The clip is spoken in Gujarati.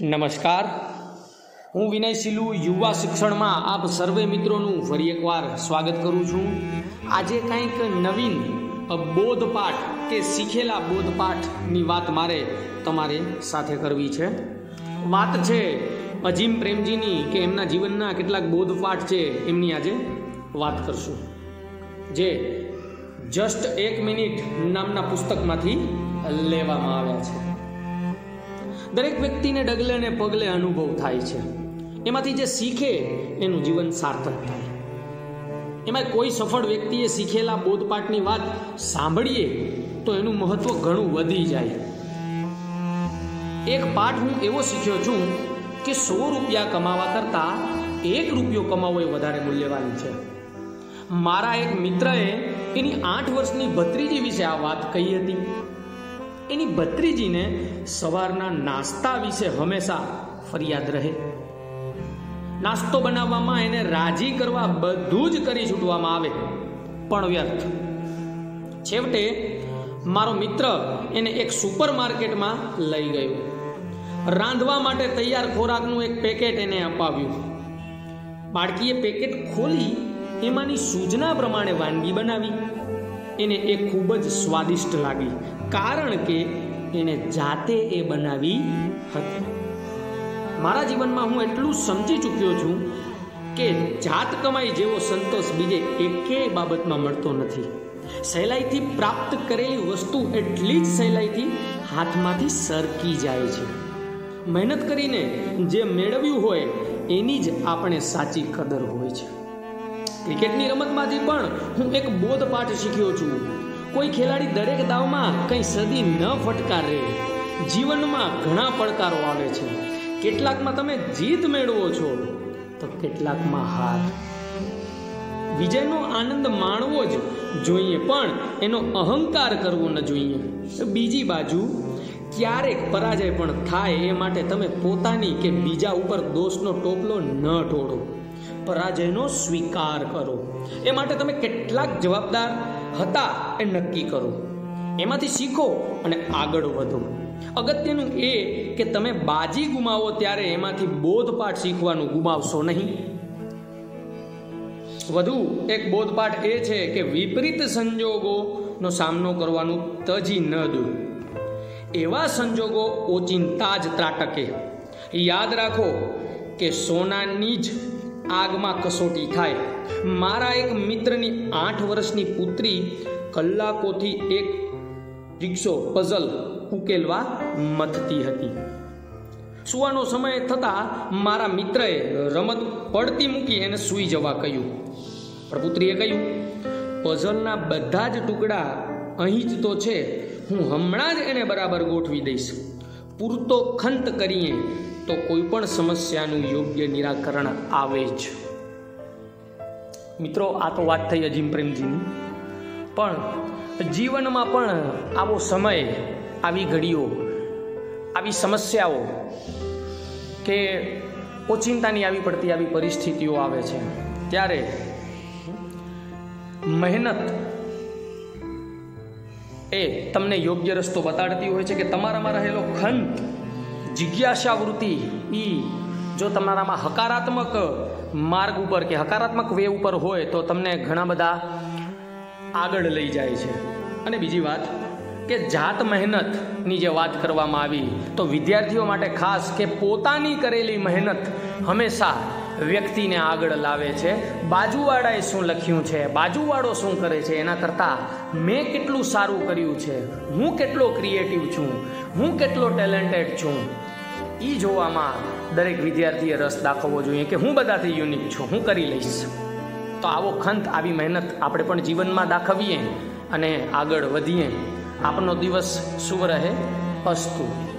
નમસ્કાર. હું વિનય સિલુ, યુવા શિક્ષણમાં આપ સર્વે મિત્રોનું ફરી એકવાર સ્વાગત કરું છું. આજે કંઈક નવીન બોધપાઠ કે શીખેલા બોધપાઠની વાત મારે તમારે સાથે કરવી છે. વાત છે અજીમ પ્રેમજીની કે એમના જીવનના કેટલાક બોધપાઠ છે, એમની આજે વાત કરશું. જે જસ્ટ એક મિનિટ નામના પુસ્તકમાંથી લેવામાં આવ્યા છે. દરેક વ્યક્તિને ડગલે ને પગલે અનુભવ થાય છે. એમાંથી જે શીખે એનું જીવન સાર્થક થાય. એમાં કોઈ સફળ વ્યક્તિએ શીખેલા બોધપાઠની વાત સાંભળીએ તો એનું મહત્વ ઘણું વધી જાય. એક પાઠ હું એવો શીખ્યો છું કે સો રૂપિયા કમાવા કરતાં એક રૂપિયો કમાવો એ વધારે મૂલ્યવાન છે. મારા એક મિત્રએ એની આઠ વર્ષની ભત્રીજી વિશે આ વાત કહી હતી. એની ભત્રીજીને સવારના નાસ્તા વિશે હંમેશા ફરિયાદ રહે. નાસ્તો બનાવવામાં એને રાજી કરવા બધું જ કરી છૂટવામાં આવે. પણ વ્યર્થ. છેવટે મારો મિત્ર એને એક સુપર માર્કેટમાં લઈ ગયો. રાંધવા માટે તૈયાર ખોરાકનું એક પેકેટ એને અપાવ્યું. બાળકીએ પેકેટ ખોલી એમાંની સૂચના પ્રમાણે વાનગી બનાવી. એને એ ખૂબ જ સ્વાદિષ્ટ લાગી. કારણ કે એને જાતે એ બનાવી હતી. મારા જીવનમાં હું એટલું સમજી ચૂક્યો છું કે જાત કમાઈ જેવો સંતોષ બીજે એકેય બાબતમાં મળતો નથી. સહેલાઈથી પ્રાપ્ત કરેલી વસ્તુ એટલી જ સહેલાઈથી હાથમાંથી સરકી જાય છે. મહેનત કરીને જે મેળવ્યું હોય એની જ આપણે સાચી કદર હોય છે. ક્રિકેટની રમતમાંથી પણ હું એક બોધપાઠ શીખ્યો છું. કોઈ ખેલાડી દરેક દાવમાં કંઈ સદી ન ફટકારે. જીવનમાં ઘણા પડકારો આવે છે. કેટલાકમાં તમે જીત મેળવો છો. તો કેટલાકમાં હાર. વિજયનો આનંદ માણવો જ જોઈએ, પણ એનો અહંકાર કરવો ન જોઈએ. બીજી બાજુ, ક્યારેક પરાજય પણ થાય એ માટે તમે પોતાની કે બીજા ઉપર દોષનો ટોપલો ન ઢોળો. પરાજયનો સ્વીકાર કરો. એ માટે તમે કેટલાક જવાબદાર હતા એ નક્કી કરો. એમાંથી શીખો અને આગળ વધો. અગત્યનું એ કે તમે બાજી ગુમાવો ત્યારે એમાંથી બોધપાઠ શીખવાનું ગુમાવશો નહીં. વધુ, એક બોધપાઠ એ છે કે વિપરીત સંજોગોનો સામનો કરવાનું તજી ન દો. એવા સંજોગો ઓચિંતા જ ત્રાટકે. યાદ રાખો કે સોનાની જ આગમાં કસોટી થાય. મારા એક મિત્રની આઠ વર્ષની પુત્રી કલાકોથી એક રિક્ષો પઝલ ઉકેલવા મથતી હતી. સુવાનો સમય થતાં મારા મિત્રએ રમત પડતી મૂકી એને સૂઈ જવા કહ્યું. પણ પુત્રીએ કહ્યું, પઝલના બધા જ ટુકડા અહીં જ તો છે. હું હમણાં જ એને બરાબર ગોઠવી દઈશ. પૂરતો ખંત કરીએ. તો કોઈ પણ સમસ્યાનું યોગ્ય નિરાકરણ આવે જ. મિત્રો, આ તો વાત થઈ અજીમ પ્રેમજીની. પણ જીવનમાં પણ આવો સમય, આવી ઘડીઓ, આવી સમસ્યાઓ કે ઓચિંતાની આવી પડતી આવી પરિસ્થિતિઓ આવે છે. ત્યારે મહેનત એ તમને યોગ્ય રસ્તો બતાડતી હોય છે કે તમારામાં રહેલો ખંત જિજ્ઞાસા વૃત્તિ એ જો તમારામાં હકારાત્મક માર્ગ ઉપર કે હકારાત્મક વે ઉપર હોય તો તમને ઘણા બધા આગળ લઈ જાય છે. અને બીજી વાત કે જાત મહેનતની જે વાત કરવામાં આવી તો વિદ્યાર્થીઓ માટે ખાસ કે પોતાની કરેલી મહેનત હંમેશા વ્યક્તિને આગળ લાવે છે. બાજુવાળાએ શું લખ્યું છે? બાજુવાળો શું કરે છે? એના કરતાં મેં કેટલું સારું કર્યું છે? હું કેટલો ક્રિએટિવ છું? હું કેટલો ટેલેન્ટેડ છું? એ જોવામાં દરેક વિદ્યાર્થીએ રસ દાખવવો જોઈએ કે હું બધાથી યુનિક છું, હું કરી લઈશ. તો આવો ખંત, આવી મહેનત આપણે પણ જીવનમાં દાખવીએ અને આગળ વધીએ. આપનો દિવસ શુભ રહે. અસ્તુ.